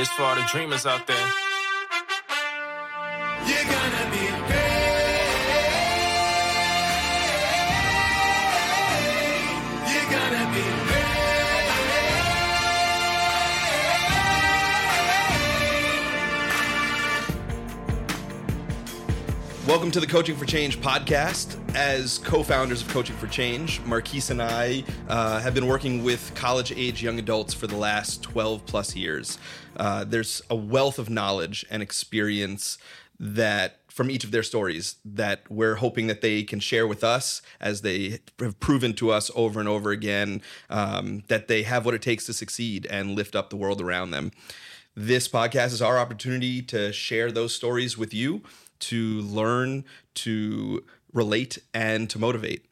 It's for all the dreamers out there. You're gonna be Welcome to the Coaching for Change podcast. As co founders of Coaching for Change, Marquise and I uh, have been working with college age young adults for the last 12 plus years. Uh, there's a wealth of knowledge and experience that from each of their stories that we're hoping that they can share with us as they have proven to us over and over again um, that they have what it takes to succeed and lift up the world around them. This podcast is our opportunity to share those stories with you to learn, to relate, and to motivate.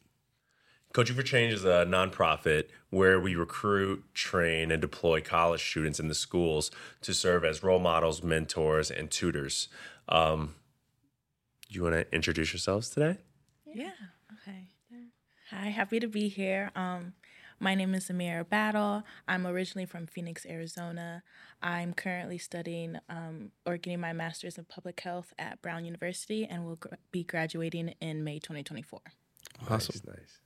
Coaching for Change is a nonprofit where we recruit, train, and deploy college students in the schools to serve as role models, mentors, and tutors. Um, you want to introduce yourselves today? Yeah. Okay. Hi, happy to be here. Um, my name is Ameerah Battle. I'm originally from Phoenix, Arizona. I'm currently studying um, or getting my master's in public health at Brown University and will gr- be graduating in May 2024. Awesome. Nice. nice.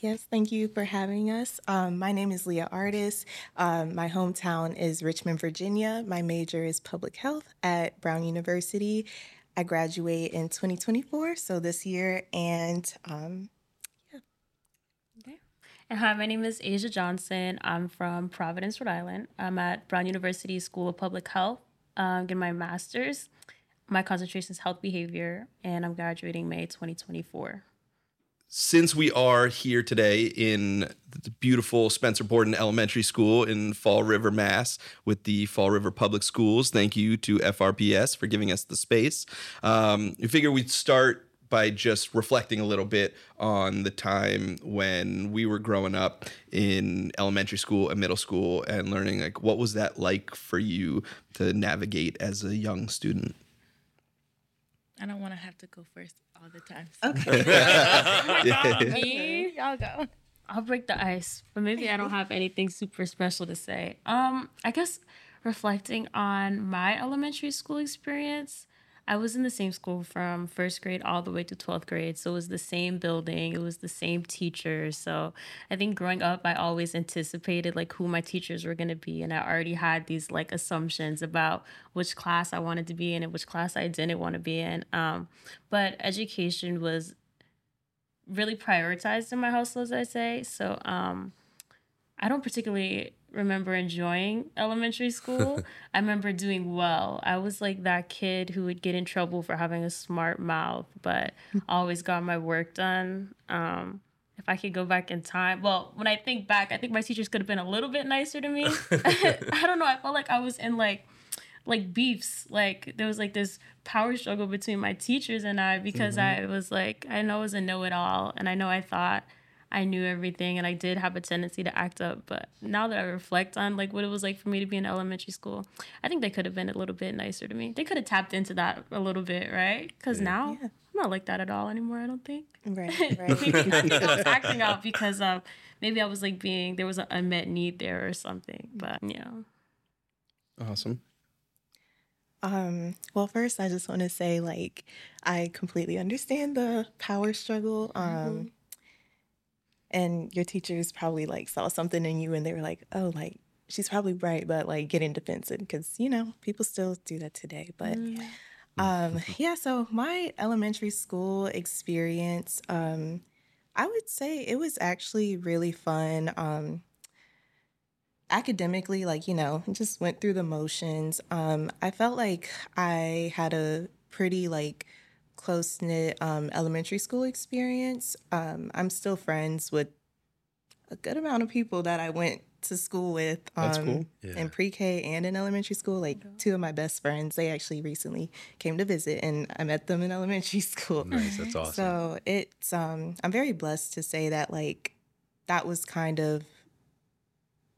Yes, thank you for having us. Um, my name is Lia Artis. Um, my hometown is Richmond, Virginia. My major is public health at Brown University. I graduate in 2024, so this year, and um, and hi, my name is Azia Johnson. I'm from Providence, Rhode Island. I'm at Brown University School of Public Health, um, getting my master's. My concentration is health behavior, and I'm graduating May 2024. Since we are here today in the beautiful Spencer Borden Elementary School in Fall River, Mass, with the Fall River Public Schools, thank you to FRPS for giving us the space. Um, we figure we'd start by just reflecting a little bit on the time when we were growing up in elementary school and middle school and learning like what was that like for you to navigate as a young student i don't want to have to go first all the time so. okay yeah. me y'all go i'll break the ice but maybe i don't have anything super special to say um i guess reflecting on my elementary school experience I was in the same school from first grade all the way to 12th grade. So it was the same building, it was the same teachers. So I think growing up, I always anticipated like who my teachers were going to be. And I already had these like assumptions about which class I wanted to be in and which class I didn't want to be in. Um, but education was really prioritized in my household, as I say. So um, I don't particularly remember enjoying elementary school. I remember doing well. I was like that kid who would get in trouble for having a smart mouth, but always got my work done. Um, if I could go back in time, well, when I think back, I think my teachers could have been a little bit nicer to me. I don't know. I felt like I was in like like beefs. Like there was like this power struggle between my teachers and I because mm-hmm. I was like I know I was a know it all and I know I thought I knew everything and I did have a tendency to act up. But now that I reflect on like what it was like for me to be in elementary school, I think they could have been a little bit nicer to me. They could have tapped into that a little bit, right? Because yeah. now yeah. I'm not like that at all anymore. I don't think. Right. Right. I think I was acting out because of maybe I was like being there was an unmet need there or something. But yeah. Awesome. Um, well, first, I just want to say, like, I completely understand the power struggle. Um, mm-hmm and your teachers probably like saw something in you and they were like oh like she's probably right but like getting defensive because you know people still do that today but mm. um yeah so my elementary school experience um i would say it was actually really fun um academically like you know just went through the motions um i felt like i had a pretty like close knit um, elementary school experience. Um, I'm still friends with a good amount of people that I went to school with um, cool. yeah. in pre-K and in elementary school. Like two of my best friends, they actually recently came to visit, and I met them in elementary school. Nice, that's awesome. So it's um, I'm very blessed to say that like that was kind of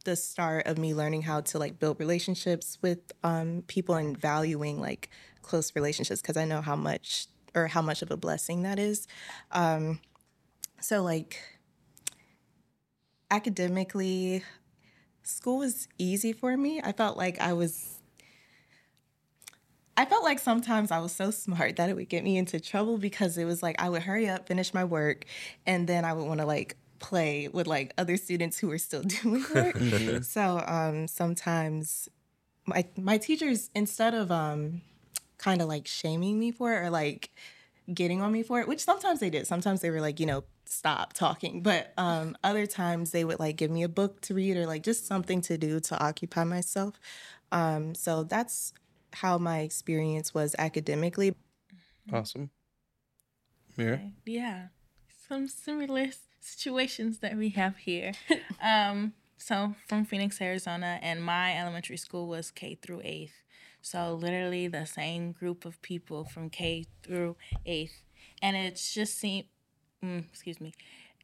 the start of me learning how to like build relationships with um, people and valuing like close relationships because I know how much or how much of a blessing that is. Um, so like academically, school was easy for me. I felt like I was I felt like sometimes I was so smart that it would get me into trouble because it was like I would hurry up, finish my work, and then I would want to like play with like other students who were still doing work. so um, sometimes my my teachers instead of um, kind of like shaming me for it or like getting on me for it, which sometimes they did. Sometimes they were like, you know, stop talking. But um, other times they would like give me a book to read or like just something to do to occupy myself. Um, so that's how my experience was academically. Awesome. Mira? Yeah, some similar situations that we have here. um, so from Phoenix, Arizona, and my elementary school was K through eighth. So literally the same group of people from K through eighth, and it's just seemed, mm, excuse me,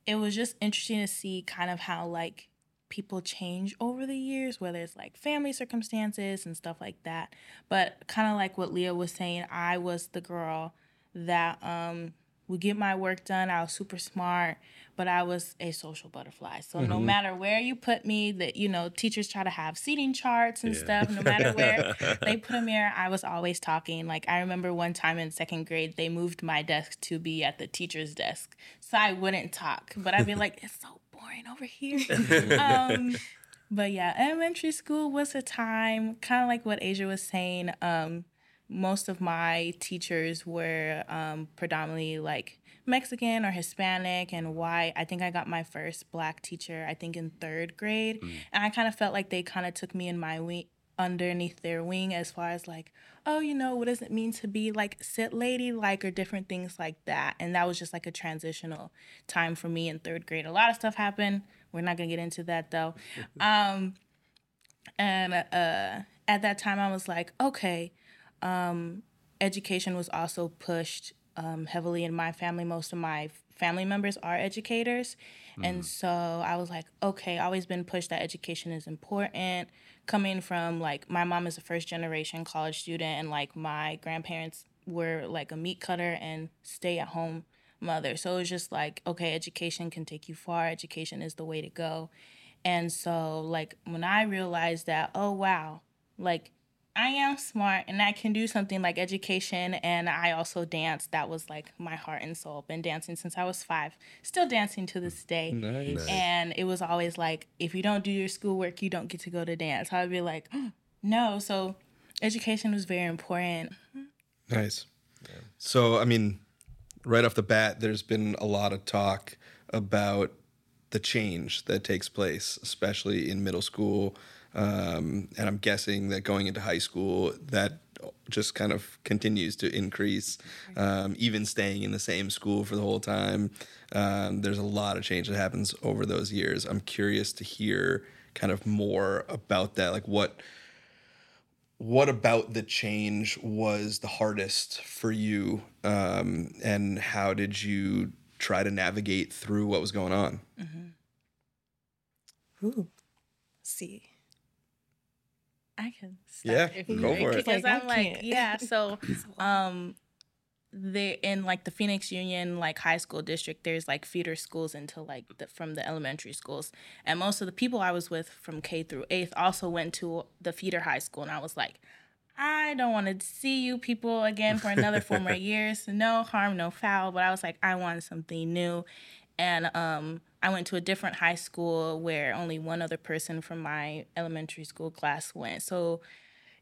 it was just interesting to see kind of how like people change over the years, whether it's like family circumstances and stuff like that. But kind of like what Lia was saying, I was the girl that um would get my work done. I was super smart, but I was a social butterfly. So no matter where you put me, that you know, teachers try to have seating charts and stuff. No matter where they put me there, I was always talking. Like I remember one time in second grade, they moved my desk to be at the teacher's desk, so I wouldn't talk. But I'd be like, it's so boring over here. um, but yeah, elementary school was a time kind of like what Azia was saying. Um, most of my teachers were um, predominantly like Mexican or Hispanic and white. I think I got my first black teacher, I think in third grade. And I kind of felt like they kind of took me in my wing underneath their wing as far as like, oh, you know, what does it mean to be like sit lady like or different things like that. And that was just like a transitional time for me in third grade. A lot of stuff happened. We're not gonna get into that though. Um, and uh, at that time, I was like, okay, um, education was also pushed um, heavily in my family. Most of my family members are educators. And so I was like, okay, always been pushed that education is important. Coming from like, my mom is a first generation college student, and like, my grandparents were like a meat cutter and stay at home mother. So it was just like, okay, education can take you far, education is the way to go. And so, like, when I realized that, oh, wow, like, I am smart and I can do something like education, and I also dance. That was like my heart and soul. Been dancing since I was five, still dancing to this day. Nice. And it was always like, if you don't do your schoolwork, you don't get to go to dance. I'd be like, no. So, education was very important. Nice. So, I mean, right off the bat, there's been a lot of talk about the change that takes place, especially in middle school. Um, and I'm guessing that going into high school, that just kind of continues to increase, um, even staying in the same school for the whole time. Um, there's a lot of change that happens over those years. I'm curious to hear kind of more about that. Like, what what about the change was the hardest for you um, and how did you try to navigate through what was going on Ooh, let's see. I can start Yeah, if you go for it. Because Like, I I'm like, yeah. So, um, they in like the Phoenix Union like high school district. There's like feeder schools into like the, from the elementary schools, and most of the people I was with from K through eighth also went to the feeder high school, and I was like. I don't want to see you people again for another four more years. No harm, no foul. But I was like, I wanted something new. And um, I went to a different high school where only one other person from my elementary school class went. So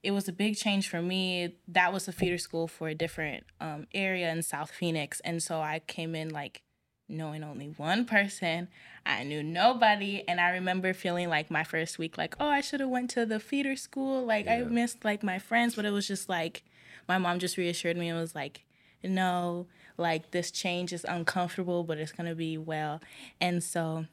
it was a big change for me. That was a feeder school for a different um, area in South Phoenix. And so I came in like knowing only one person. I knew nobody. And I remember feeling like my first week, like, oh, I should have went to the feeder school. Like I missed like my friends, but it was just like my mom just reassured me and was like, no, like this change is uncomfortable, but it's gonna be well. And so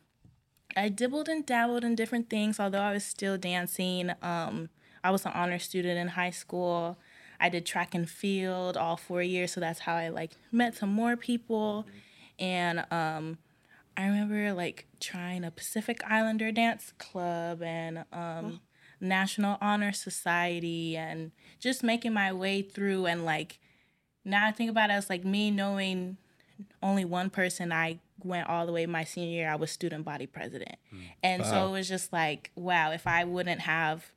I dibbled and dabbled in different things, although I was still dancing. Um, I was an honor student in high school. I did track and field all four years, so that's how I like met some more people. And um, I remember like trying a Pacific Islander dance club and um, National Honor Society, and just making my way through. And like now I think about it as like me knowing only one person I went all the way my senior year I was student body president. Hmm. And so it was just like wow if I wouldn't have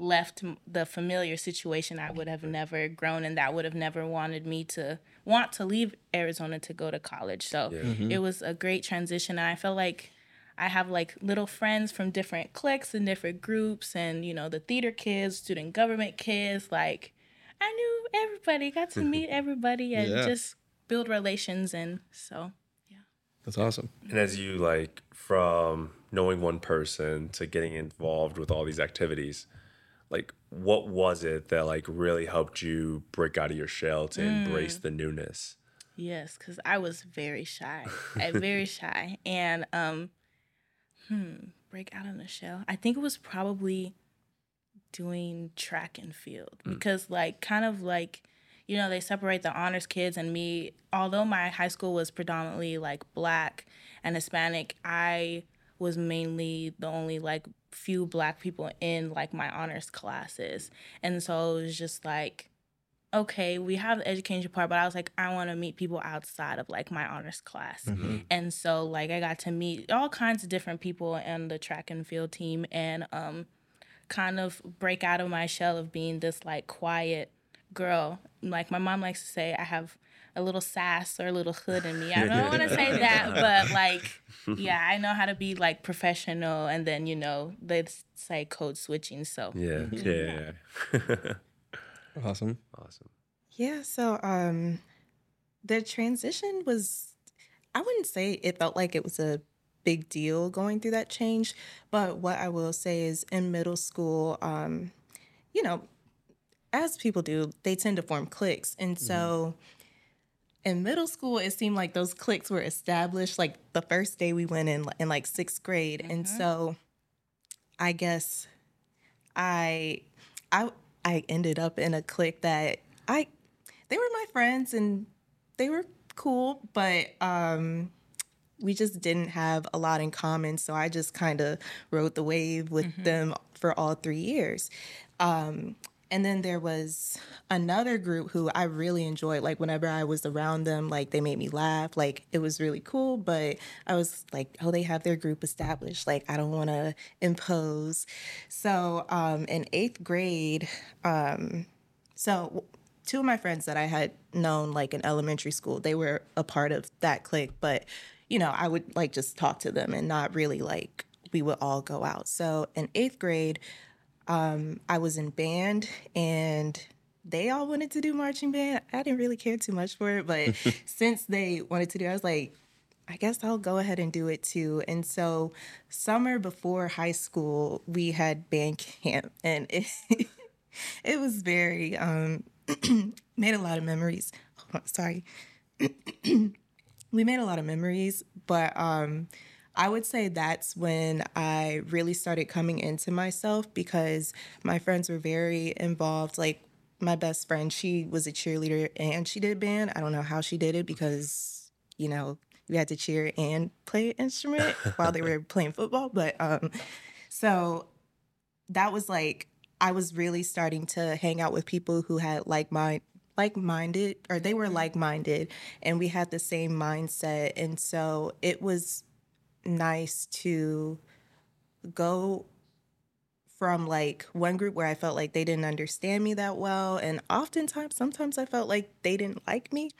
left the familiar situation, I would have never grown and that would have never wanted me to want to leave Arizona to go to college. So mm-hmm. it was a great transition. And I felt like I have like little friends from different cliques and different groups and, you know, the theater kids, student government kids. Like, I knew everybody, got to meet everybody and Yeah. just build relations. And so, yeah. That's awesome. And as you like from knowing one person to getting involved with all these activities, like what was it that like really helped you break out of your shell to embrace the newness? yes, because I was very shy, I, very shy. And, um, hmm, break out of the shell. I think it was probably doing track and field because, like, kind of like, you know, they separate the honors kids and me. Although my high school was predominantly like black and Hispanic, I was mainly the only like few black people in like my honors classes. And so it was just like, okay, we have the education part, but I was like, I want to meet people outside of like my honors class. And so like I got to meet all kinds of different people in the track and field team and um kind of break out of my shell of being this like quiet girl. Like my mom likes to say I have a little sass or a little hood in me. I don't want to say that, but like yeah, I know how to be like professional and then you know, they say code switching, so Yeah, yeah, yeah. Awesome. awesome. Yeah, so um the transition was I wouldn't say it felt like it was a big deal going through that change, but what I will say is in middle school um you know, as people do, they tend to form cliques. And so in middle school it seemed like those cliques were established like the first day we went in in like 6th grade. And so I guess I I I ended up in a clique that I they were my friends and they were cool, but um we just didn't have a lot in common, so I just kind of rode the wave with them for all 3 years. Um and then there was another group who I really enjoyed. Like whenever I was around them, like they made me laugh. Like it was really cool. But I was like, oh, they have their group established. Like I don't want to impose. So um, in eighth grade, um, so two of my friends that I had known like in elementary school, they were a part of that clique. But you know, I would like just talk to them and not really like we would all go out. So in eighth grade, um, I was in band and they all wanted to do marching band. I didn't really care too much for it, but since they wanted to do it, I was like, I guess I'll go ahead and do it too. And so, summer before high school, we had band camp, and it it was very um, made a lot of memories. On, sorry, we made a lot of memories, but um, I would say that's when I really started coming into myself because my friends were very involved. Like my best friend, she was a cheerleader and she did band. I don't know how she did it because, you know, we had to cheer and play an instrument while they were playing football. But um, so that was like I was really starting to hang out with people who had like my like-minded or they were like-minded and we had the same mindset and so it was nice to go from like one group where I felt like they didn't understand me that well and oftentimes sometimes I felt like they didn't like me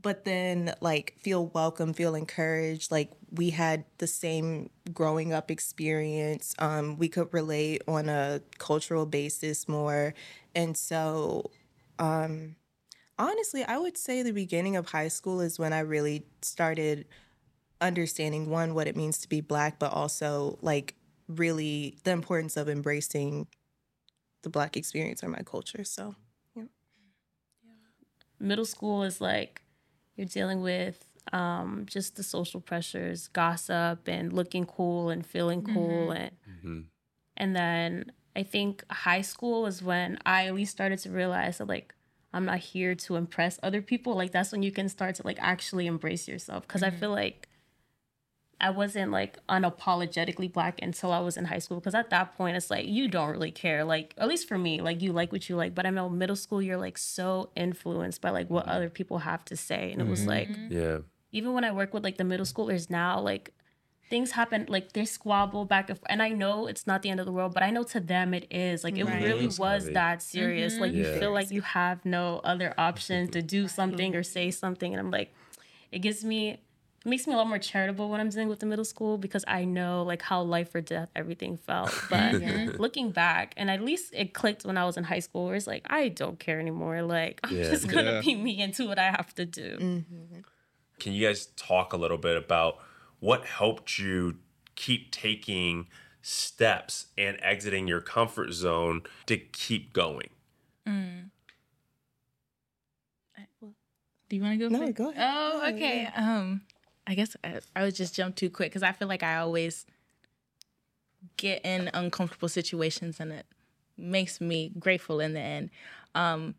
but then like feel welcome feel encouraged like we had the same growing up experience um we could relate on a cultural basis more and so um honestly i would say the beginning of high school is when i really started understanding one what it means to be black but also like really the importance of embracing the black experience or my culture so yeah. yeah. middle school is like you're dealing with um, just the social pressures, gossip, and looking cool and feeling cool, and and then I think high school is when I at least started to realize that like I'm not here to impress other people. Like that's when you can start to like actually embrace yourself. Because I mm-hmm. feel like I wasn't like unapologetically black until I was in high school. Because at that point it's like you don't really care. Like at least for me, like you like what you like, but I know middle school you're like so influenced by like what mm-hmm. other people have to say, and it was mm-hmm. like Yeah. even when I work with like the middle schoolers now, like things happen like they squabble back and forth. And I know it's not the end of the world, but I know to them it is. Like it Right. really was heavy. that serious. Like you Yeah. feel like you have no other option to do something or say something. And I'm like, it gives me it makes me a lot more charitable when I'm dealing with the middle school because I know like how life or death everything felt. But looking back, and at least it clicked when I was in high school, where it's like I don't care anymore. Like I'm Yeah. just gonna Yeah. be me and do what I have to do. Mm-hmm. Can you guys talk a little bit about what helped you keep taking steps and exiting your comfort zone to keep going? Do you want to go? No, first? go ahead. Oh, Yeah, okay. Um, I guess I, I would just jump too quick because I feel like I always get in uncomfortable situations and it makes me grateful in the end. Um,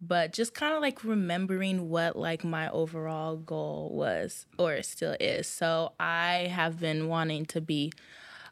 but just kind of like remembering what like my overall goal was or still is. So I have been wanting to be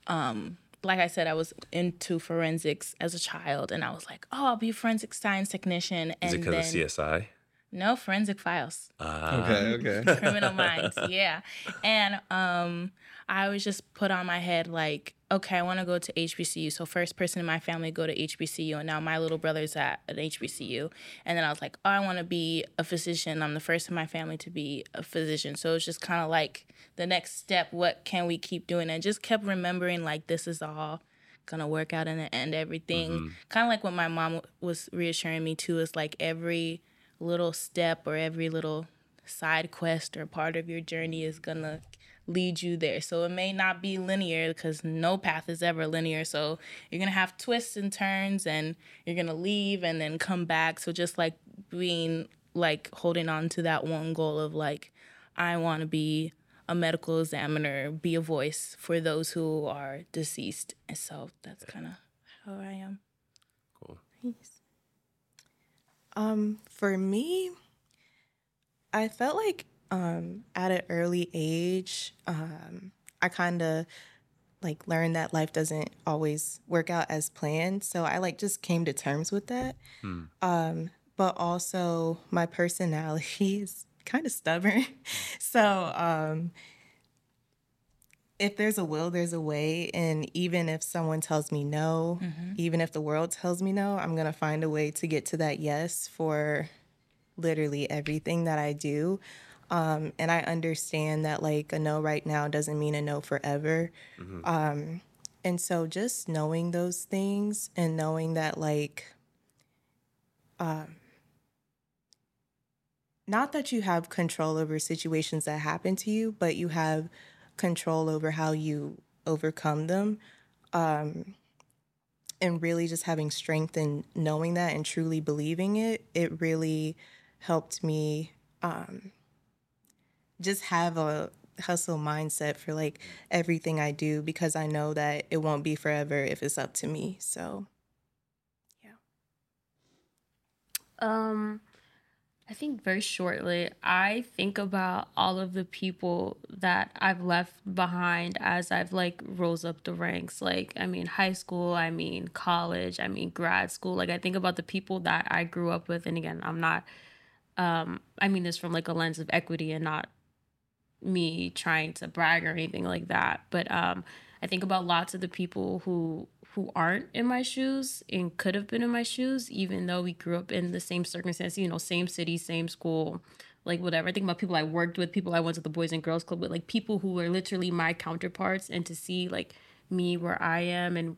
um like I said, I was into forensics as a child, and I was like, "Oh, I'll be a forensic science technician." And Is it because of CSI? No forensic files. Uh, Okay, okay. criminal minds yeah. And um i was just put on my head like okay i want to go to hbcu so first person in my family go to hbcu and now my little brother's at an hbcu and then i was like oh i want to be a physician. I'm the first in my family to be a physician. So it's just kind of like the next step what can we keep doing? And just kept remembering like this is all gonna work out in the end everything. Kind of like what my mom was reassuring me too is like every little step or every little side quest or part of your journey is gonna lead you there. So it may not be linear because no path is ever linear. So you're gonna have twists and turns and you're gonna leave and then come back. So just like being like holding on to that one goal of like, I wanna be a medical examiner, be a voice for those who are deceased. And so that's kind of how I am. cool. Um, for me, I felt like um at an early age, um, I kind of like learned that life doesn't always work out as planned. So I like just came to terms with that. Um, but also my personality is kind of stubborn. so um if there's a will, there's a way. And even if someone tells me no, even if the world tells me no, I'm going to find a way to get to that yes for literally everything that I do. Um, and I understand that like a no right now doesn't mean a no forever. Um, and so just knowing those things and knowing that like, um, not that you have control over situations that happen to you, but you have control over how you overcome them. Um, and really just having strength and knowing that and truly believing it, it really helped me um, just have a hustle mindset for like everything I do because I know that it won't be forever if it's up to me. So, yeah. Um, I think very shortly, I think about all of the people that I've left behind as I've like rose up the ranks. Like, I mean, high school, I mean, college, I mean, grad school. Like, I think about the people that I grew up with. And again, I'm not, um, I mean this from like a lens of equity and not me trying to brag or anything like that. But um, I think about lots of the people who who aren't in my shoes and could have been in my shoes, even though we grew up in the same circumstances, you know, same city, same school, like whatever. I think about people I worked with, people I went to the Boys and Girls Club with, like people who were literally my counterparts, and to see like me where I am and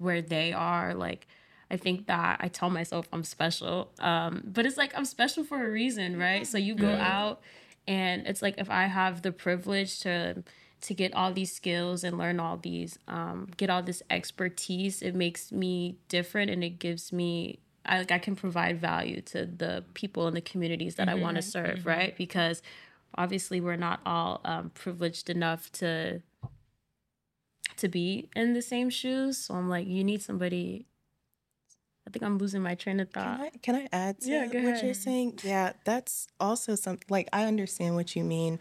where they are, like I think that I tell myself I'm special. Um, but it's like I'm special for a reason, right? So you go out and it's like if I have the privilege to to get all these skills and learn all these um, get all this expertise, it makes me different and it gives me I like I can provide value to the people in the communities that I want to serve, right? Because obviously we're not all um, privileged enough to to be in the same shoes. So I'm like, you need somebody. I think I'm losing my train of thought. Can I, can I add to Yeah, go what you're saying? Yeah, that's also something like I understand what you mean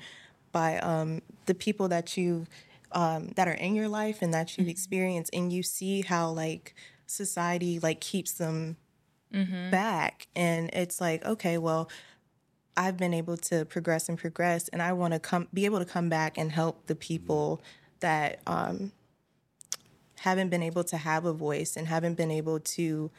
by um, the people that you um, that are in your life and that you've Mm-hmm. experienced, and you see how like society like keeps them Mm-hmm. back, and it's like okay, well, I've been able to progress and progress, and I want to come be able to come back and help the people that um, haven't been able to have a voice and haven't been able to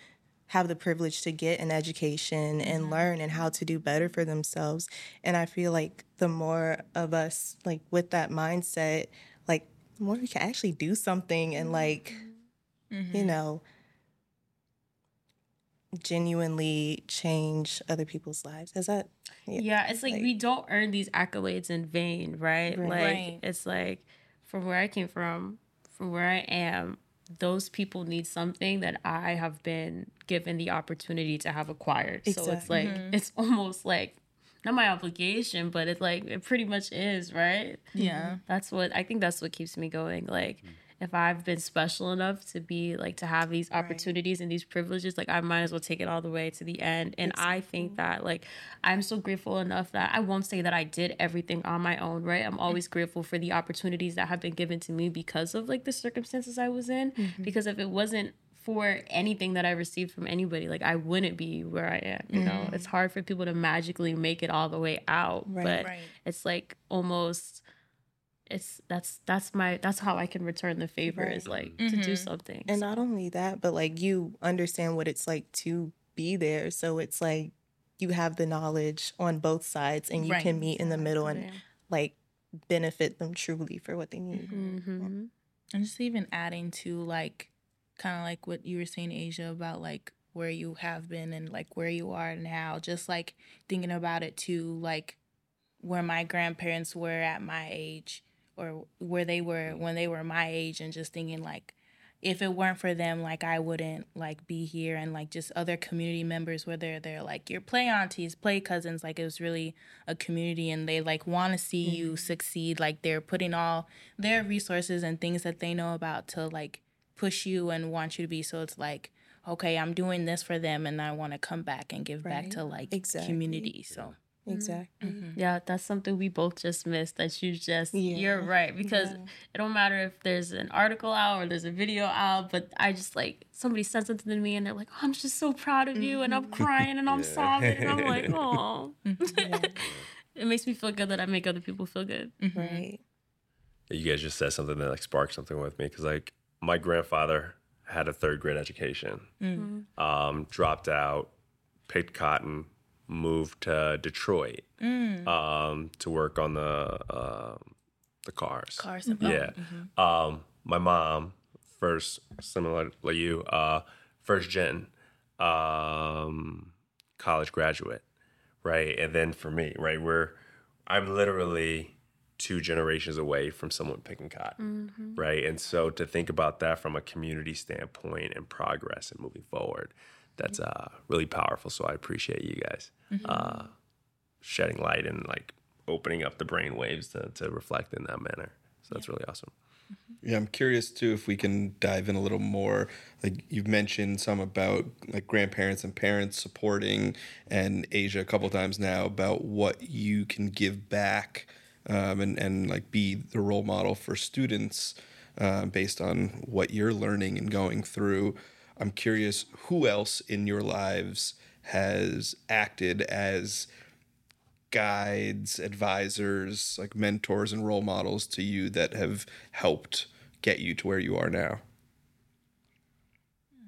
have the privilege to get an education and mm-hmm. learn and how to do better for themselves. And I feel like the more of us like with that mindset, like the more we can actually do something and like mm-hmm. you mm-hmm. know genuinely change other people's lives. Is that Yeah, it's like, like- we don't earn these accolades in vain, right? Right. Like Right. it's like from where I came from, from where I am, those people need something that I have been given the opportunity to have acquired. So it's Exactly. like mm-hmm. it's almost like not my obligation, but it's like it pretty much is, right? Yeah. That's what I think that's what keeps me going. Like if I've been special enough to be like to have these opportunities and these privileges, like I might as well take it all the way to the end. And I think that like I'm so grateful enough that I won't say that I did everything on my own, right? I'm always mm-hmm. grateful for the opportunities that have been given to me because of like the circumstances I was in. Mm-hmm. Because if it wasn't for anything that I received from anybody, like I wouldn't be where I am. You know, mm-hmm. it's hard for people to magically make it all the way out, Right. but Right. it's like almost it's that's that's my that's how I can return the favor is like to do something. And So- not only that, but like you understand what it's like to be there. So it's like you have the knowledge on both sides and you Right. can meet in the middle and Yeah. like benefit them truly for what they need. Mhm. And just even adding to like kind of like what you were saying, Azia, about like where you have been and like where you are now. Just like thinking about it too, like where my grandparents were at my age or where they were when they were my age and just thinking like if it weren't for them like i wouldn't like be here. And like just other community members whether they're like your play aunties play cousins like it was really a community and they like want to see you mm-hmm. succeed. Like they're putting all their resources and things that they know about to like push you and want you to be. So it's like okay i'm doing this for them and i want to come back and give back to like Exactly. community. So Mm-hmm. Exactly. Mm-hmm. Yeah, that's something we both just missed that you just Yeah. you're right because it don't matter if there's an article out or there's a video out, but I just like somebody sent something to me and they're like, oh, "I'm just so proud of you," and I'm mm-hmm. crying and I'm sobbing and I'm like, "Oh." it makes me feel good that I make other people feel good. Right. you guys just said something that like sparked something with me because like my grandfather had a third grade education mm. um, dropped out picked cotton moved to detroit um, to work on the um the cars. Cars and yeah. um, my mom first similar to you uh, first gen um, college graduate right? And then for me right we're i'm literally two generations away from someone picking cotton, right? And so to think about that from a community standpoint and progress and moving forward, that's uh, really powerful. So I appreciate you guys uh, shedding light and like opening up the brain waves to, to reflect in that manner. So that's really awesome. Yeah, I'm curious too if we can dive in a little more. Like you've mentioned some about like grandparents and parents supporting, and Azia a couple times now about what you can give back, um, and and like be the role model for students uh, based on what you're learning and going through. I'm curious who else in your lives has acted as guides, advisors, like mentors and role models to you that have helped get you to where you are now?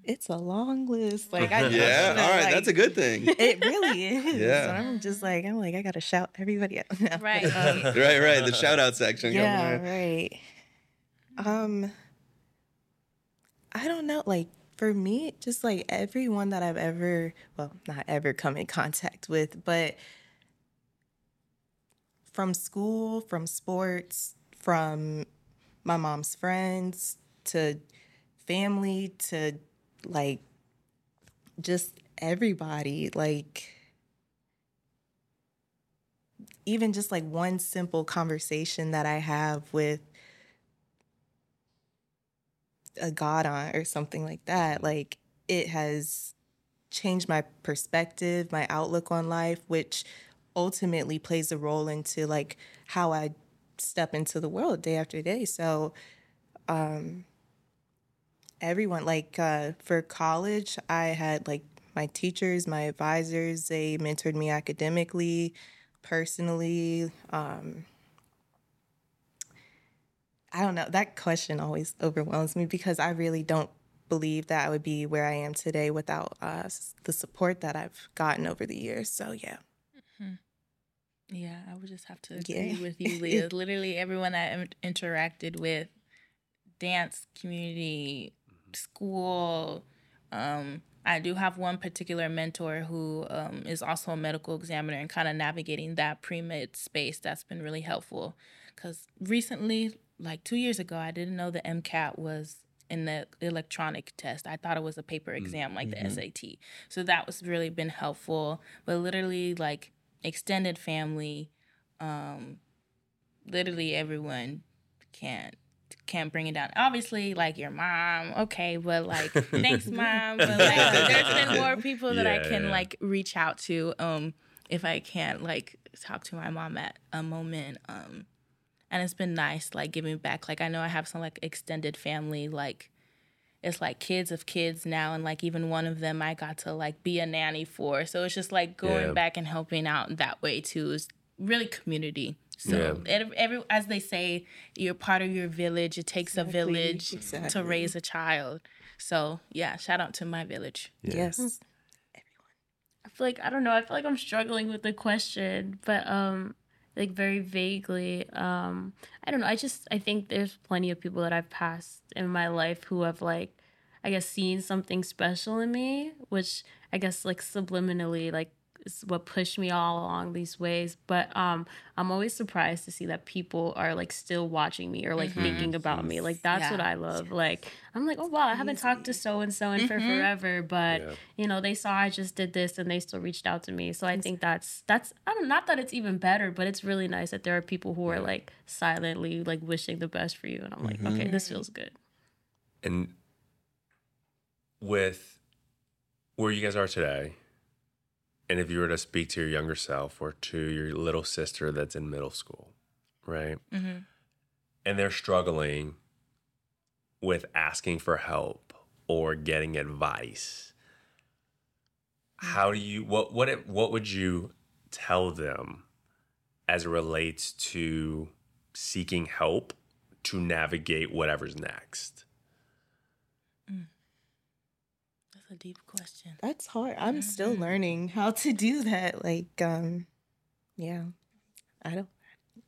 It's a long list. Like I Yeah, know, all right, like, that's a good thing. It really is. Yeah. So I'm just like I'm like I gotta shout everybody out. No. Right. right, right. The shout out section. yeah, right. Um, I don't know. Like for me, just like everyone that I've ever, well, not ever come in contact with, but from school, from sports, from my mom's friends to family to like just everybody, like even just like one simple conversation that I have with a god aunt or something like that, like it has changed my perspective, my outlook on life, which ultimately plays a role into like how I step into the world day after day. So, um, everyone like uh, for college, I had like my teachers, my advisors, they mentored me academically, personally. Um, I don't know. That question always overwhelms me because I really don't believe that I would be where I am today without uh, the support that I've gotten over the years. So yeah, Yeah, I would just have to Yeah. agree with you, Lia. Literally everyone I interacted with, dance community, school. Um, I do have one particular mentor who um, is also a medical examiner and kind of navigating that pre med space. That's been really helpful because recently, like two years ago, I didn't know the MCAT was in the electronic test. I thought it was a paper exam like the SAT. So that was really been helpful. But literally, like extended family, um, literally everyone can't can't bring it down. Obviously, like your mom, okay, but like thanks, mom. But like there's been more people that I can yeah. like reach out to, um, if I can't like talk to my mom at a moment. Um, and it's been nice like giving back. Like I know I have some like extended family, like it's like kids of kids now and like even one of them I got to like be a nanny for. So it's just like going Yeah. back and helping out in that way too is really community. So every, every as they say, you're part of your village. It takes a Exactly, village to raise a child. So yeah, shout out to my village. yes, everyone I feel like I don't know. I feel like I'm struggling with the question, but um, like very vaguely. Um, I don't know. I just I think there's plenty of people that I've passed in my life who have like, I guess, seen something special in me, which I guess like subliminally like is what pushed me all along these ways. But um, I'm always surprised to see that people are like still watching me or like mm-hmm. thinking about me. Like that's what I love. Like I'm like, oh wow, I haven't talked to so and so in for mm-hmm. forever, but Yeah. you know they saw I just did this and they still reached out to me. So I think that's that's I don't not that it's even better, but it's really nice that there are people who are like silently like wishing the best for you, and I'm like, mm-hmm. okay, this feels good. And with where you guys are today, and if you were to speak to your younger self or to your little sister that's in middle school, right? Mm-hmm. And they're struggling with asking for help or getting advice. How do you what what it- what would you tell them as it relates to seeking help to navigate whatever's next? That's a deep question. that's hard. I'm still learning how to do that. Like, um, yeah, I don't.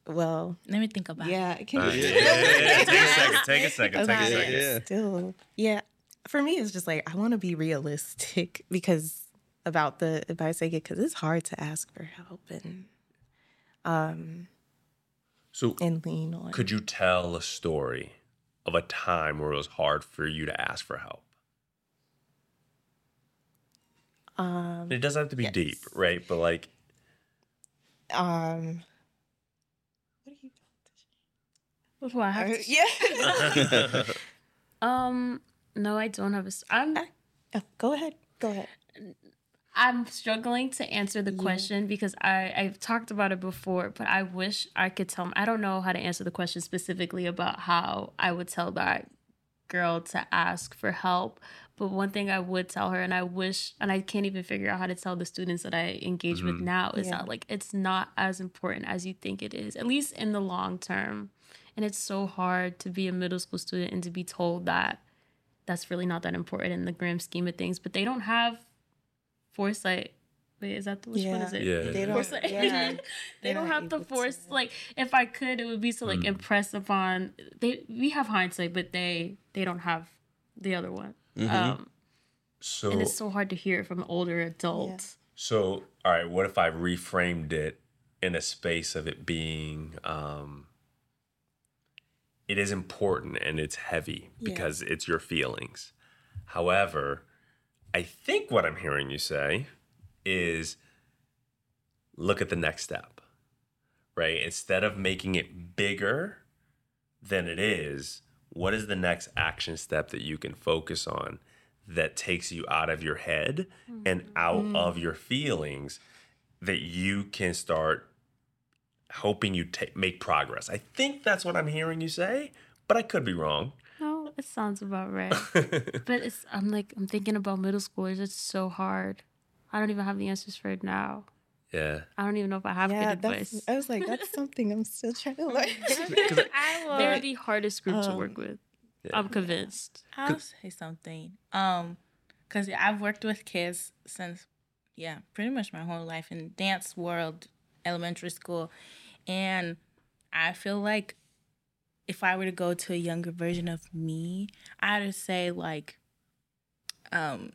Well, Let me think about it. yeah, can Uh, you- yeah, yeah, yeah, yeah. Take a second. Take a second. Take a Okay, second. Yeah. Still, yeah. For me, it's just like I want to be realistic because about the advice I get because it's hard to ask for help and um So, and lean on. could you tell a story of a time where it was hard for you to ask for help? Um It doesn't have to be Yes. deep, right? But like, um. What are you? Want? What do I have to Yeah. Um, no, I don't have a. s- I'm Oh, go ahead. Go ahead. I'm struggling to answer the question because I I've talked about it before, but I wish I could tell. I don't know how to answer the question specifically about how I would tell that girl to ask for help. But one thing I would tell her, and I wish, and I can't even figure out how to tell the students that I engage with mm-hmm. now, is Yeah. that like it's not as important as you think it is, at least in the long term. And it's so hard to be a middle school student and to be told that that's really not that important in the grand scheme of things. But they don't have foresight. Wait, is that the which one Yeah. is it? Yeah. They don't. Foresight. Yeah. they They're don't have the able to- force. Like, if I could, it would be to like mm. impress upon. They we have hindsight, but they they don't have the other one. Um, so, and it's so hard to hear from an older adult. so, all right, what if I reframed it in a space of it being, um, it is important and it's heavy because it's your feelings. However, I think what I'm hearing you say is look at the next step, right? Instead of making it bigger than it is, what is the next action step that you can focus on that takes you out of your head and out mm-hmm. of your feelings that you can start hoping you make progress? I think that's what I'm hearing you say, but I could be wrong. No, it sounds about right. but it's I'm like I'm thinking about middle schoolers. It's so hard. I don't even have the answers for it now. Yeah. I don't even know if I have yeah, good that's. advice. I was like, that's something I'm still trying to learn. I. They're the hardest group to Um, work with. Yeah. I'm convinced. I'll say something. Um, cause I've worked with kids since, yeah, pretty much my whole life in dance world, elementary school, and I feel like if I were to go to a younger version of me, I'd say like, um,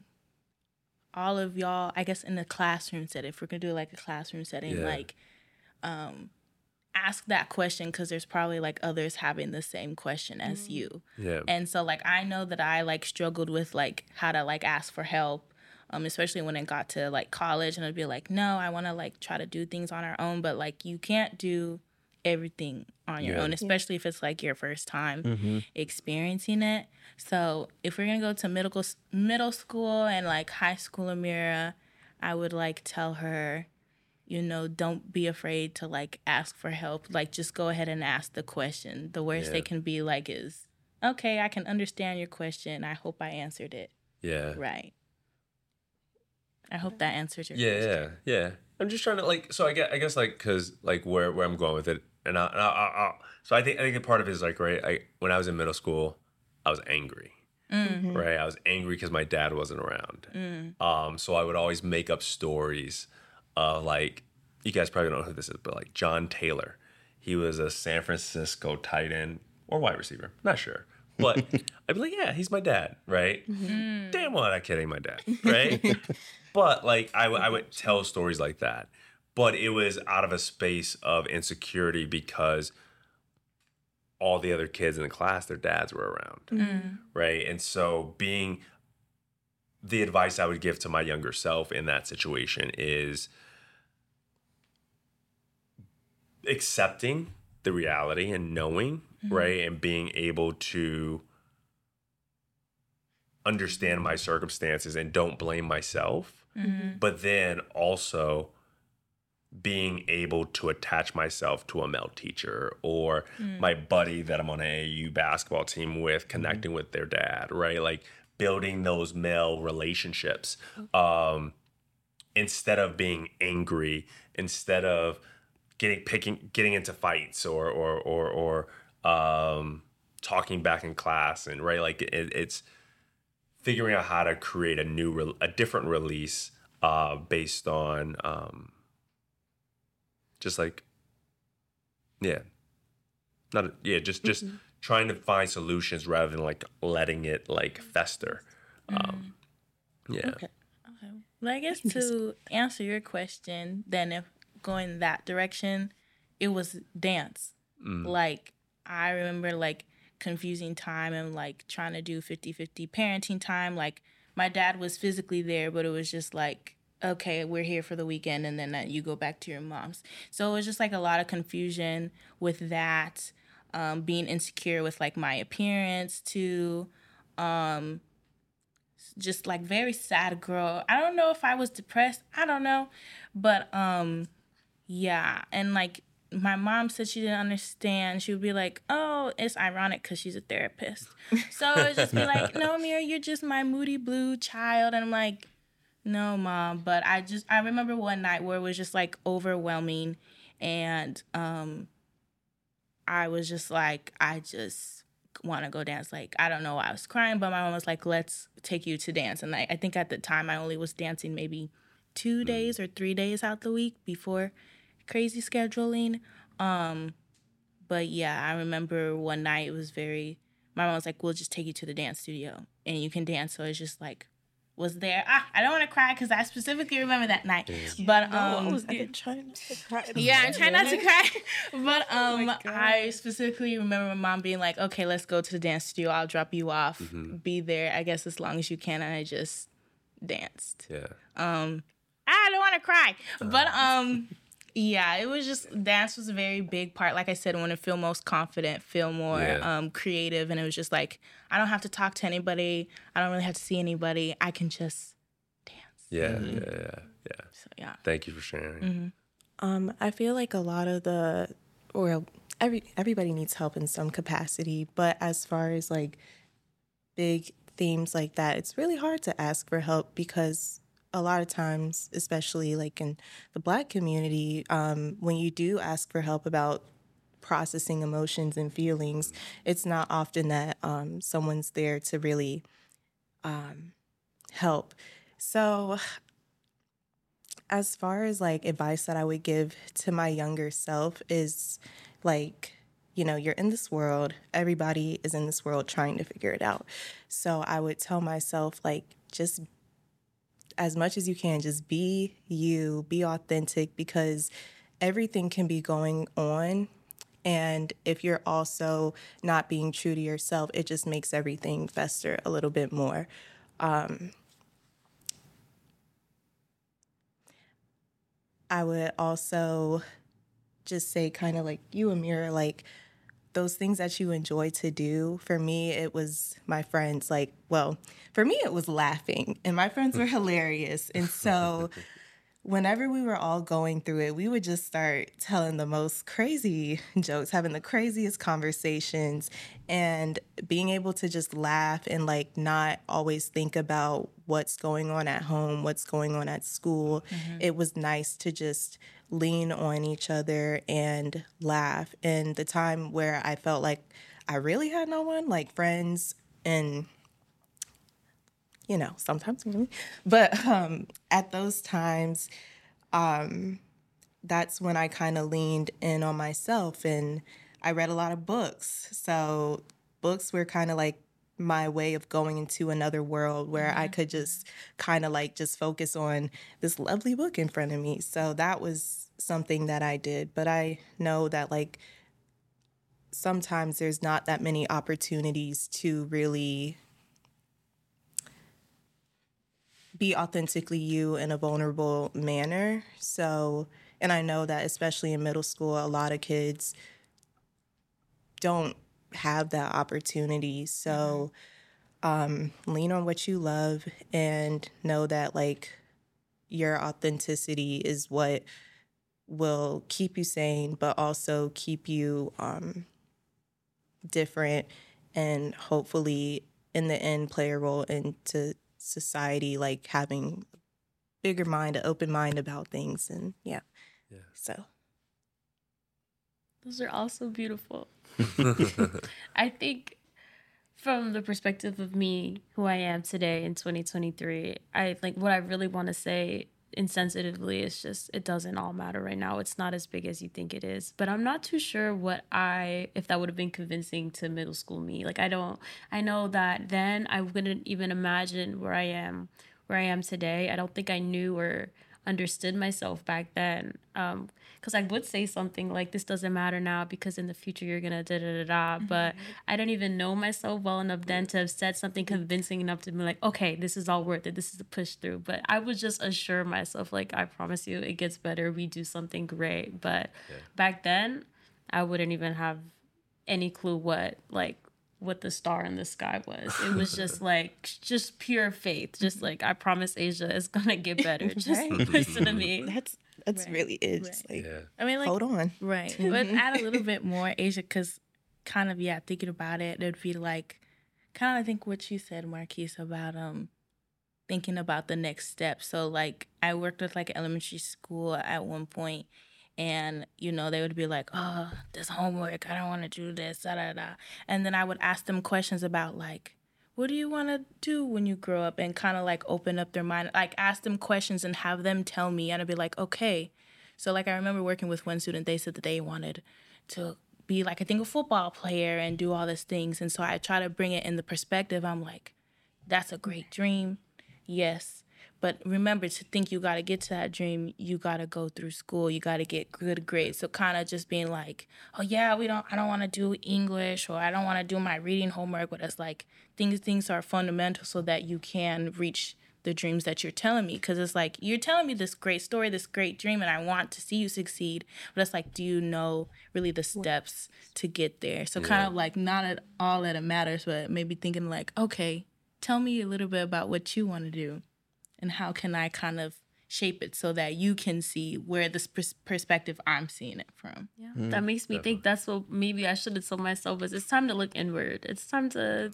all of y'all, I guess in the classroom setting, if we're gonna do like a classroom setting, Yeah. like, um, ask that question because there's probably like others having the same question as you. Yeah. And so like I know that I like struggled with like how to like ask for help. Um, especially when it got to like college and I'd be like, no, I wanna like try to do things on our own, but like you can't do everything on your Yeah. own, especially if it's like your first time Mm-hmm. experiencing it. So if we're gonna go to middle middle school and like high school Ameerah, I would like tell her, you know, don't be afraid to like ask for help. Like just go ahead and ask the question. The worst Yeah. they can be like is, okay, I can understand your question. I hope I answered it Yeah. right. I hope that answers your Yeah, question. yeah, yeah. I'm just trying to like. So I guess I guess like because like where where I'm going with it, and I, and I, I, I so I think I think a part of it is like right. I when I was in middle school, I was angry. Mm-hmm. Right, I was angry because my dad wasn't around. Mm. Um, so I would always make up stories, of like you guys probably don't know who this is, but like John Taylor, he was a San Francisco tight end or wide receiver, not sure. But I'd be like, yeah, he's my dad, right? Damn well, that kid ain't my dad, right? but like I, w- I would tell stories like that, but it was out of a space of insecurity because all the other kids in the class, their dads were around, mm. right? And so being the advice I would give to my younger self in that situation is accepting the reality and knowing, mm-hmm. right? And being able to understand my circumstances and don't blame myself. Mm-hmm. But then also being able to attach myself to a male teacher or my buddy that I'm on an AAU basketball team with, connecting with their dad, right? Like building those male relationships. Um, instead of being angry, instead of getting picking getting into fights or or or or um, talking back in class and right? Like it, it's figuring out how to create a new re- a different release uh, based on um, just like yeah. Not a, yeah just just mm-hmm. trying to find solutions rather than like letting it like fester. Mm. Um, yeah. Okay. okay. Well, I guess to answer your question, then if going that direction, it was dance. Mm. Like I remember like confusing time and like trying to do 50-50 parenting time. Like my dad was physically there, but it was just like, okay, we're here for the weekend and then uh, you go back to your mom's. So it was just like a lot of confusion with that, um, being insecure with like my appearance too just like very sad girl. I don't know if I was depressed. I don't know. But um yeah, and like my mom said she didn't understand. She would be like, "Oh, it's ironic cuz she's a therapist." So it would just be like, "No, Mira, you're just my moody blue child." And I'm like, "No, mom, but I just I remember one night where it was just like overwhelming and um I was just like I just want to go dance. Like, I don't know why I was crying, but my mom was like, let's take you to dance. And I, I think at the time I only was dancing maybe two days or three days out the week before crazy scheduling. Um, but yeah, I remember one night it was very, my mom was like, we'll just take you to the dance studio and you can dance. So it's just like, was there. Ah, I don't want to cry because I specifically remember that night. But um, I've been trying not to cry. yeah, I'm trying not to cry. But Oh um I specifically remember my mom being like, Okay, let's go to the dance studio. I'll drop you off. Be there, I guess, as long as you can. And I just danced. yeah Um, I don't want to cry. But um yeah, it was just dance was a very big part. Like I said, I want to feel most confident, feel more Yeah. um creative. And it was just like, I don't have to talk to anybody. I don't really have to see anybody. I can just dance. yeah yeah yeah yeah So yeah. thank you for sharing Um, I feel like a lot of the, or every everybody needs help in some capacity, but as far as like big themes like that, it's really hard to ask for help because a lot of times, especially like in the black community, um, when you do ask for help about processing emotions and feelings, it's not often that um, someone's there to really um, help. So, as far as like advice that I would give to my younger self is like, you know, you're in this world, everybody is in this world trying to figure it out. So I would tell myself, like, just as much as you can, just be you, be authentic because everything can be going on. And if you're also not being true to yourself, it just makes everything fester a little bit more. Um, I would also just say, kind of like you, Ameerah, like those things that you enjoy to do. For me, it was my friends. Like, well, for me, it was laughing, and my friends were hilarious. And so, whenever we were all going through it, we would just start telling the most crazy jokes, having the craziest conversations, and being able to just laugh and like not always think about what's going on at home, what's going on at school. Mm-hmm. It was nice to just lean on each other and laugh. And the time where I felt like I really had no one, like friends and you know, sometimes but um at those times um that's when I kind of leaned in on myself and I read a lot of books. So books were kind of like my way of going into another world where mm-hmm. I could just kind of like just focus on this lovely book in front of me. So that was something that I did. But I know that like sometimes there's not that many opportunities to really be authentically you in a vulnerable manner. So, and I know that especially in middle school, a lot of kids don't have that opportunity. So um, lean on what you love and know that like your authenticity is what will keep you sane, but also keep you um, different and hopefully in the end play a role into society, like having bigger mind, an open mind about things. And yeah. Yeah. So those are also beautiful. I think from the perspective of me, who I am today in 2023, I like what I really want to say insensitively it's just it doesn't all matter right now. It's not as big as you think it is. But I'm not too sure what I if that would have been convincing to middle school me. Like I don't I know that then I wouldn't even imagine where I am where I am today. I don't think I knew or understood myself back then. Um, because I would say something like this doesn't matter now because in the future you're gonna da da da da. Mm-hmm. But I don't even know myself well enough then to have said something convincing enough to be like, okay, this is all worth it. This is a push through. But I would just assure myself, like, I promise you, it gets better. We do something great. But yeah. back then, I wouldn't even have any clue what like what the star in the sky was. It was just like just pure faith. Just mm-hmm. like I promise Azia is gonna get better. Just listen to me. That's that's right. really it. Right. like yeah. I mean, like, hold on, right? but add a little bit more Azia, because kind of yeah, thinking about it, it'd be like kind of I think what you said, Marquise, about um thinking about the next step. So like I worked with like elementary school at one point and you know they would be like oh this homework i don't want to do this da, da, da. and then i would ask them questions about like what do you want to do when you grow up? and kind of like open up their mind like ask them questions and have them tell me and i'd be like okay. So like i remember working with one student they said that they wanted to be like i think a football player and do all these things and so i try to bring it in the perspective i'm like that's a great dream. Yes but remember to think you got to get to that dream, you got to go through school, you got to get good grades. So kind of just being like, "Oh yeah, we don't I don't want to do English or I don't want to do my reading homework," but it's like things things are fundamental so that you can reach the dreams that you're telling me because it's like you're telling me this great story this great dream and i want to see you succeed but it's like do you know really the steps to get there so yeah. kind of like not at all that it matters but maybe thinking like okay tell me a little bit about what you want to do and how can I kind of shape it so that you can see where this pers- perspective I'm seeing it from. Yeah, mm, that makes me definitely. think that's what maybe I should have told myself was it's time to look inward. It's time to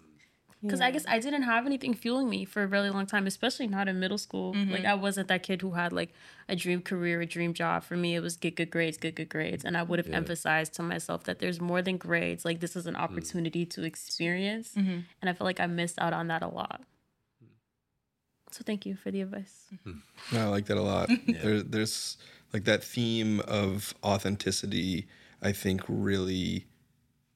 because I guess I didn't have anything fueling me for a really long time, especially not in middle school. Mm-hmm. Like I wasn't that kid who had like a dream career, a dream job. For me, it was get good grades, get good grades, and I would have emphasized to myself that there's more than grades. Like this is an mm. opportunity to experience, mm-hmm. and I feel like I missed out on that a lot. So thank you for the advice. I like that a lot. There, there's like that theme of authenticity. I think really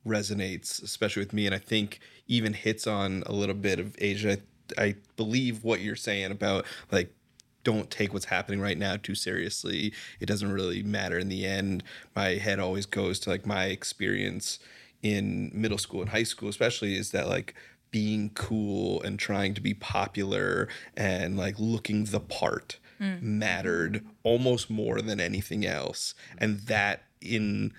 resonates, especially with me, and I think even hits on a little bit of Azia. I, I believe what you're saying about like don't take what's happening right now too seriously. It doesn't really matter in the end. My head always goes to like my experience in middle school and high school, especially, is that like being cool and trying to be popular and like looking the part mm. mattered almost more than anything else. And that in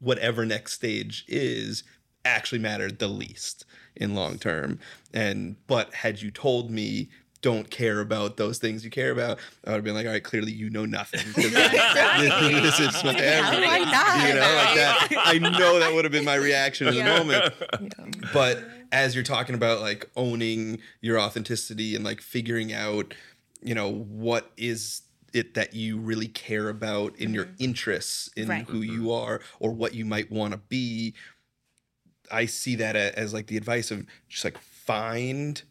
whatever next stage is actually mattered the least in long term. And but had you told me don't care about those things you care about, I would have been like, all right, clearly you know nothing. this is what How do I not? You know, like that. I know that would have been my reaction in the moment but as you're talking about like owning your authenticity and like figuring out you know what is it that you really care about in your mm-hmm. interests in Right. who you mm-hmm. are or what you might want to be i see that as like the advice of just like find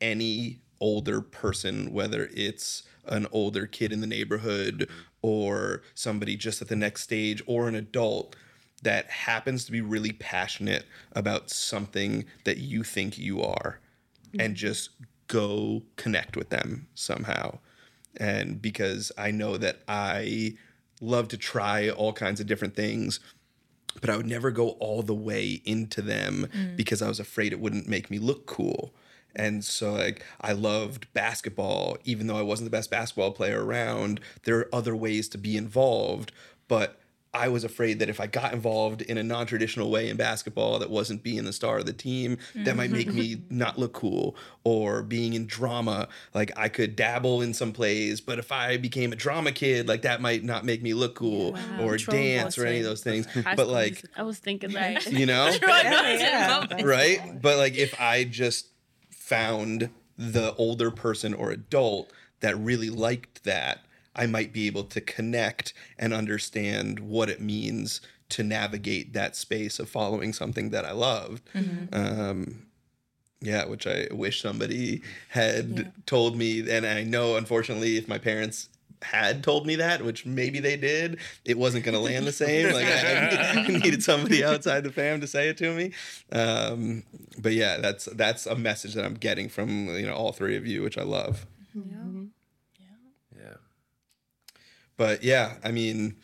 any older person whether it's an older kid in the neighborhood mm-hmm. or somebody just at the next stage or an adult that happens to be really passionate about something that you think you are and mm-hmm. just go connect with them somehow. And because I know that I love to try all kinds of different things, but I would never go all the way into them mm. because I was afraid it wouldn't make me look cool. And so like I loved basketball even though I wasn't the best basketball player around, there are other ways to be involved, but I was afraid that if I got involved in a non-traditional way in basketball that wasn't being the star of the team, that might make me mm-hmm. not look cool. Or being in drama, like I could dabble in some plays, but if I became a drama kid, like that might not make me look cool. Or Troll dance or any of those things. But like I was thinking that. you know yeah. right but like if i just found the older person or adult that really liked that i might be able to connect and understand what it means to navigate that space of following something that i loved um yeah which i wish somebody had told me and i know unfortunately if my parents had told me that, which maybe they did, it wasn't going to land the same. Like I, I needed somebody outside the fam to say it to me. Um, but yeah, that's that's a message that I'm getting from you know all three of you, which I love. Yeah. But yeah, I mean,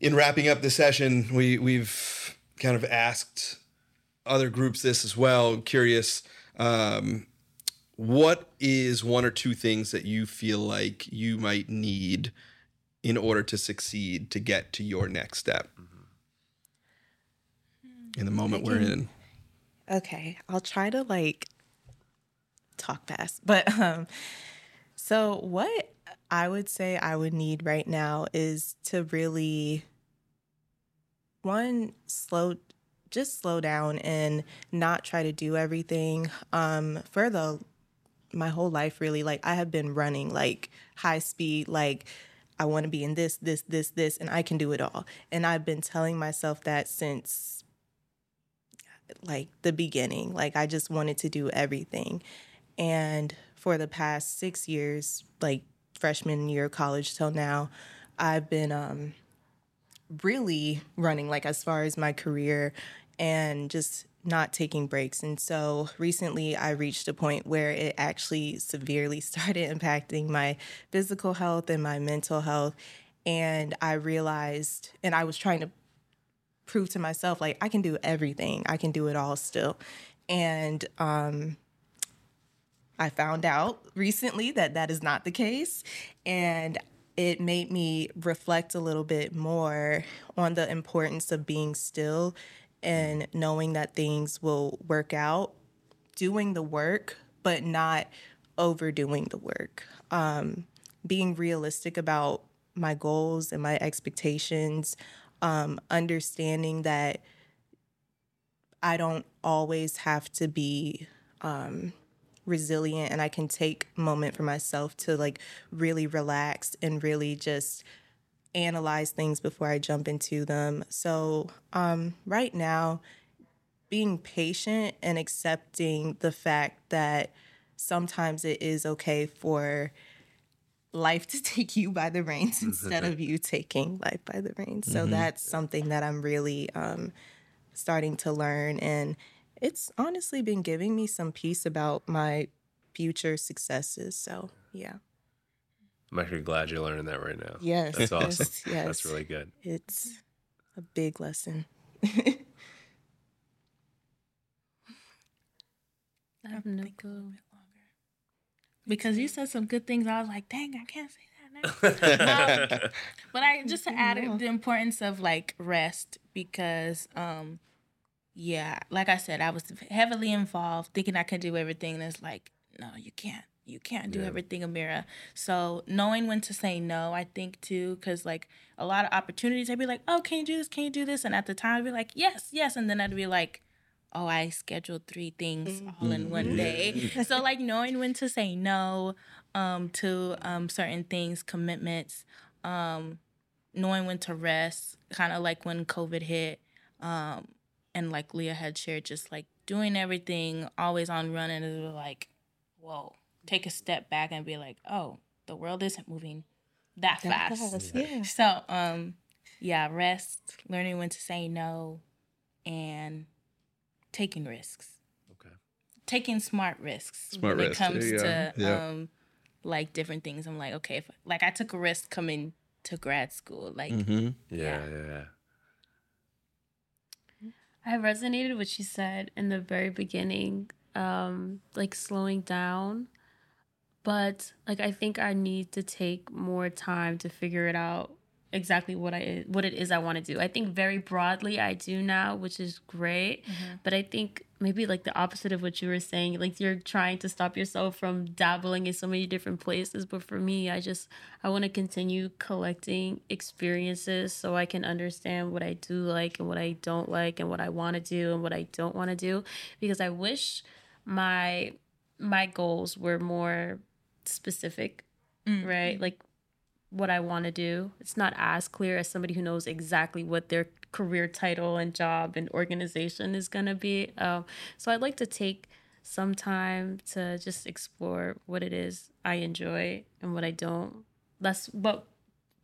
in wrapping up the session, we we've kind of asked other groups this as well. Curious, um, what is one or two things that you feel like you might need in order to succeed to get to your next step in the moment we're in? Okay, I'll try to like talk fast. But um so what I would say I would need right now is to really one slow just slow down and not try to do everything um for the my whole life really like I have been running like high speed like I want to be in this this this this and I can do it all. And I've been telling myself that since like the beginning. Like I just wanted to do everything. And for the past 6 years, like freshman year of college till now, I've been um really running like as far as my career and just not taking breaks. And so recently I reached a point where it actually severely started impacting my physical health and my mental health. And I realized, and I was trying to prove to myself, like, I can do everything, I can do it all still. And um, I found out recently that that is not the case. And it made me reflect a little bit more on the importance of being still and knowing that things will work out, doing the work, but not overdoing the work. Um, being realistic about my goals and my expectations, um, understanding that I don't always have to be um, resilient and I can take moment for myself to like really relax and really just analyze things before I jump into them. So, um, right now, being patient and accepting the fact that sometimes it is okay for life to take you by the reins instead of you taking life by the reins. So that's something that I'm really um, starting to learn. And it's honestly been giving me some peace about my future successes. So, yeah. I'm actually glad you're learning that right now. Yes. That's awesome. yes, yes. That's really good. It's a big lesson. I have no clue. because you said some good things. I was like, dang, I can't say that now. Um, but I just to add the importance of like rest because um yeah, like I said, I was heavily involved thinking I could do everything and it's like, no, you can't. You can't do Yeah. everything, Ameerah. So knowing when to say no, I think too, because like a lot of opportunities, I'd be like, oh, can you do this? Can you do this? And at the time, I'd be like, yes, yes. And then I'd be like, oh, I scheduled three things all in one day. so like knowing when to say no um, to um, certain things, commitments, um, knowing when to rest, kind of like when COVID hit, um, and like Lia had shared, just like doing everything, always on run, and it was like, whoa, take a step back and be like, oh, the world isn't moving that, fast. Yeah. So, um, yeah, rest, learning when to say no, and taking risks. Okay. Taking smart risks Smart when risks, it comes there you go. to Yeah. um, like different things. I'm like, okay, if, like I took a risk coming to grad school, like Mm-hmm. Yeah, yeah, yeah. I resonated what you said in the very beginning, um, like slowing down. But like I think I need to take more time to figure it out exactly what I what it is I want to do. I think very broadly I do now, which is great. Mm-hmm. But I think maybe like the opposite of what you were saying, like you're trying to stop yourself from dabbling in so many different places. But for me, I just I want to continue collecting experiences so I can understand what I do like and what I don't like and what I want to do and what I don't want to do because I wish my my goals were more specific, mm. right? Like what I want to do. It's not as clear as somebody who knows exactly what their career title and job and organization is going to be. Um, so I'd like to take some time to just explore what it is I enjoy and what I don't. That's but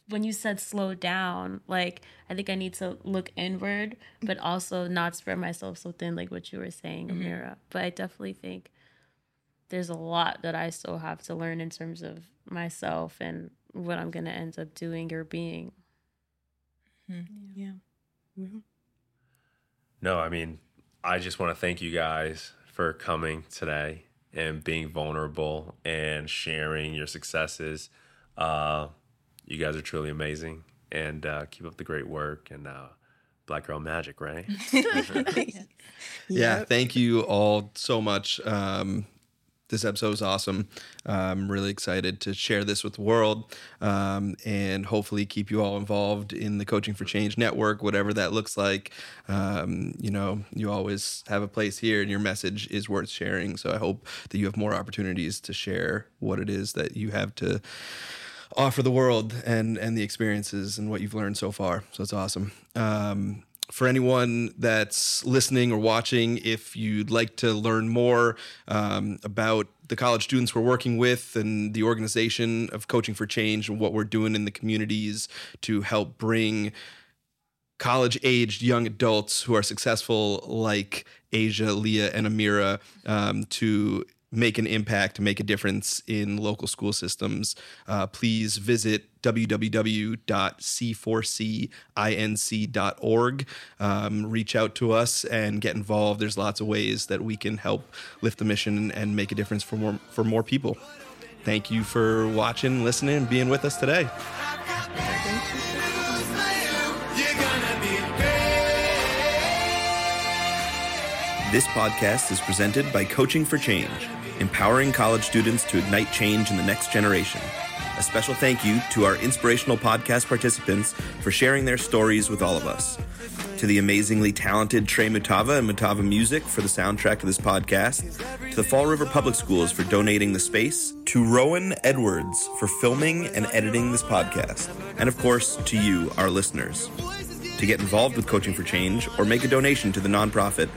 when you said slow down, like I think I need to look inward, but also not spread myself so thin, like what you were saying, Ameerah. But I definitely think there's a lot that I still have to learn in terms of myself and what I'm gonna end up doing or being. Yeah. No, I mean, I just want to thank you guys for coming today and being vulnerable and sharing your successes. Uh, you guys are truly amazing, and uh, keep up the great work. And uh, Black Girl Magic, right? Yeah, thank you all so much. Um, this episode was awesome. I'm really excited to share this with the world um, and hopefully keep you all involved in the Coaching for Change network, whatever that looks like. Um, you know, you always have a place here and your message is worth sharing. So I hope that you have more opportunities to share what it is that you have to offer the world and and the experiences and what you've learned so far. So it's awesome. Um, for anyone that's listening or watching, if you'd like to learn more um, about the college students we're working with and the organization of Coaching for Change and what we're doing in the communities to help bring college aged young adults who are successful like Azia, Lia, and Ameerah um, to make an impact, make a difference in local school systems, uh, please visit www.c4cinc.org. Um, reach out to us and get involved. There's lots of ways that we can help lift the mission and make a difference for more for more people. Thank you for watching, listening, and being with us today. This podcast is presented by Coaching for Change, empowering college students to ignite change in the next generation. A special thank you to our inspirational podcast participants for sharing their stories with all of us. to the amazingly talented Trey Mutava and Mutava Music for the soundtrack of this podcast, to the Fall River Public Schools for donating the space, to Rowan Edwards for filming and editing this podcast, and of course, to you, our listeners. To get involved with Coaching for Change or make a donation to the nonprofit,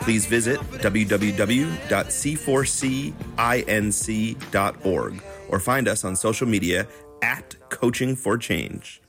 please visit www.c4cinc.org or find us on social media at Coaching for Change.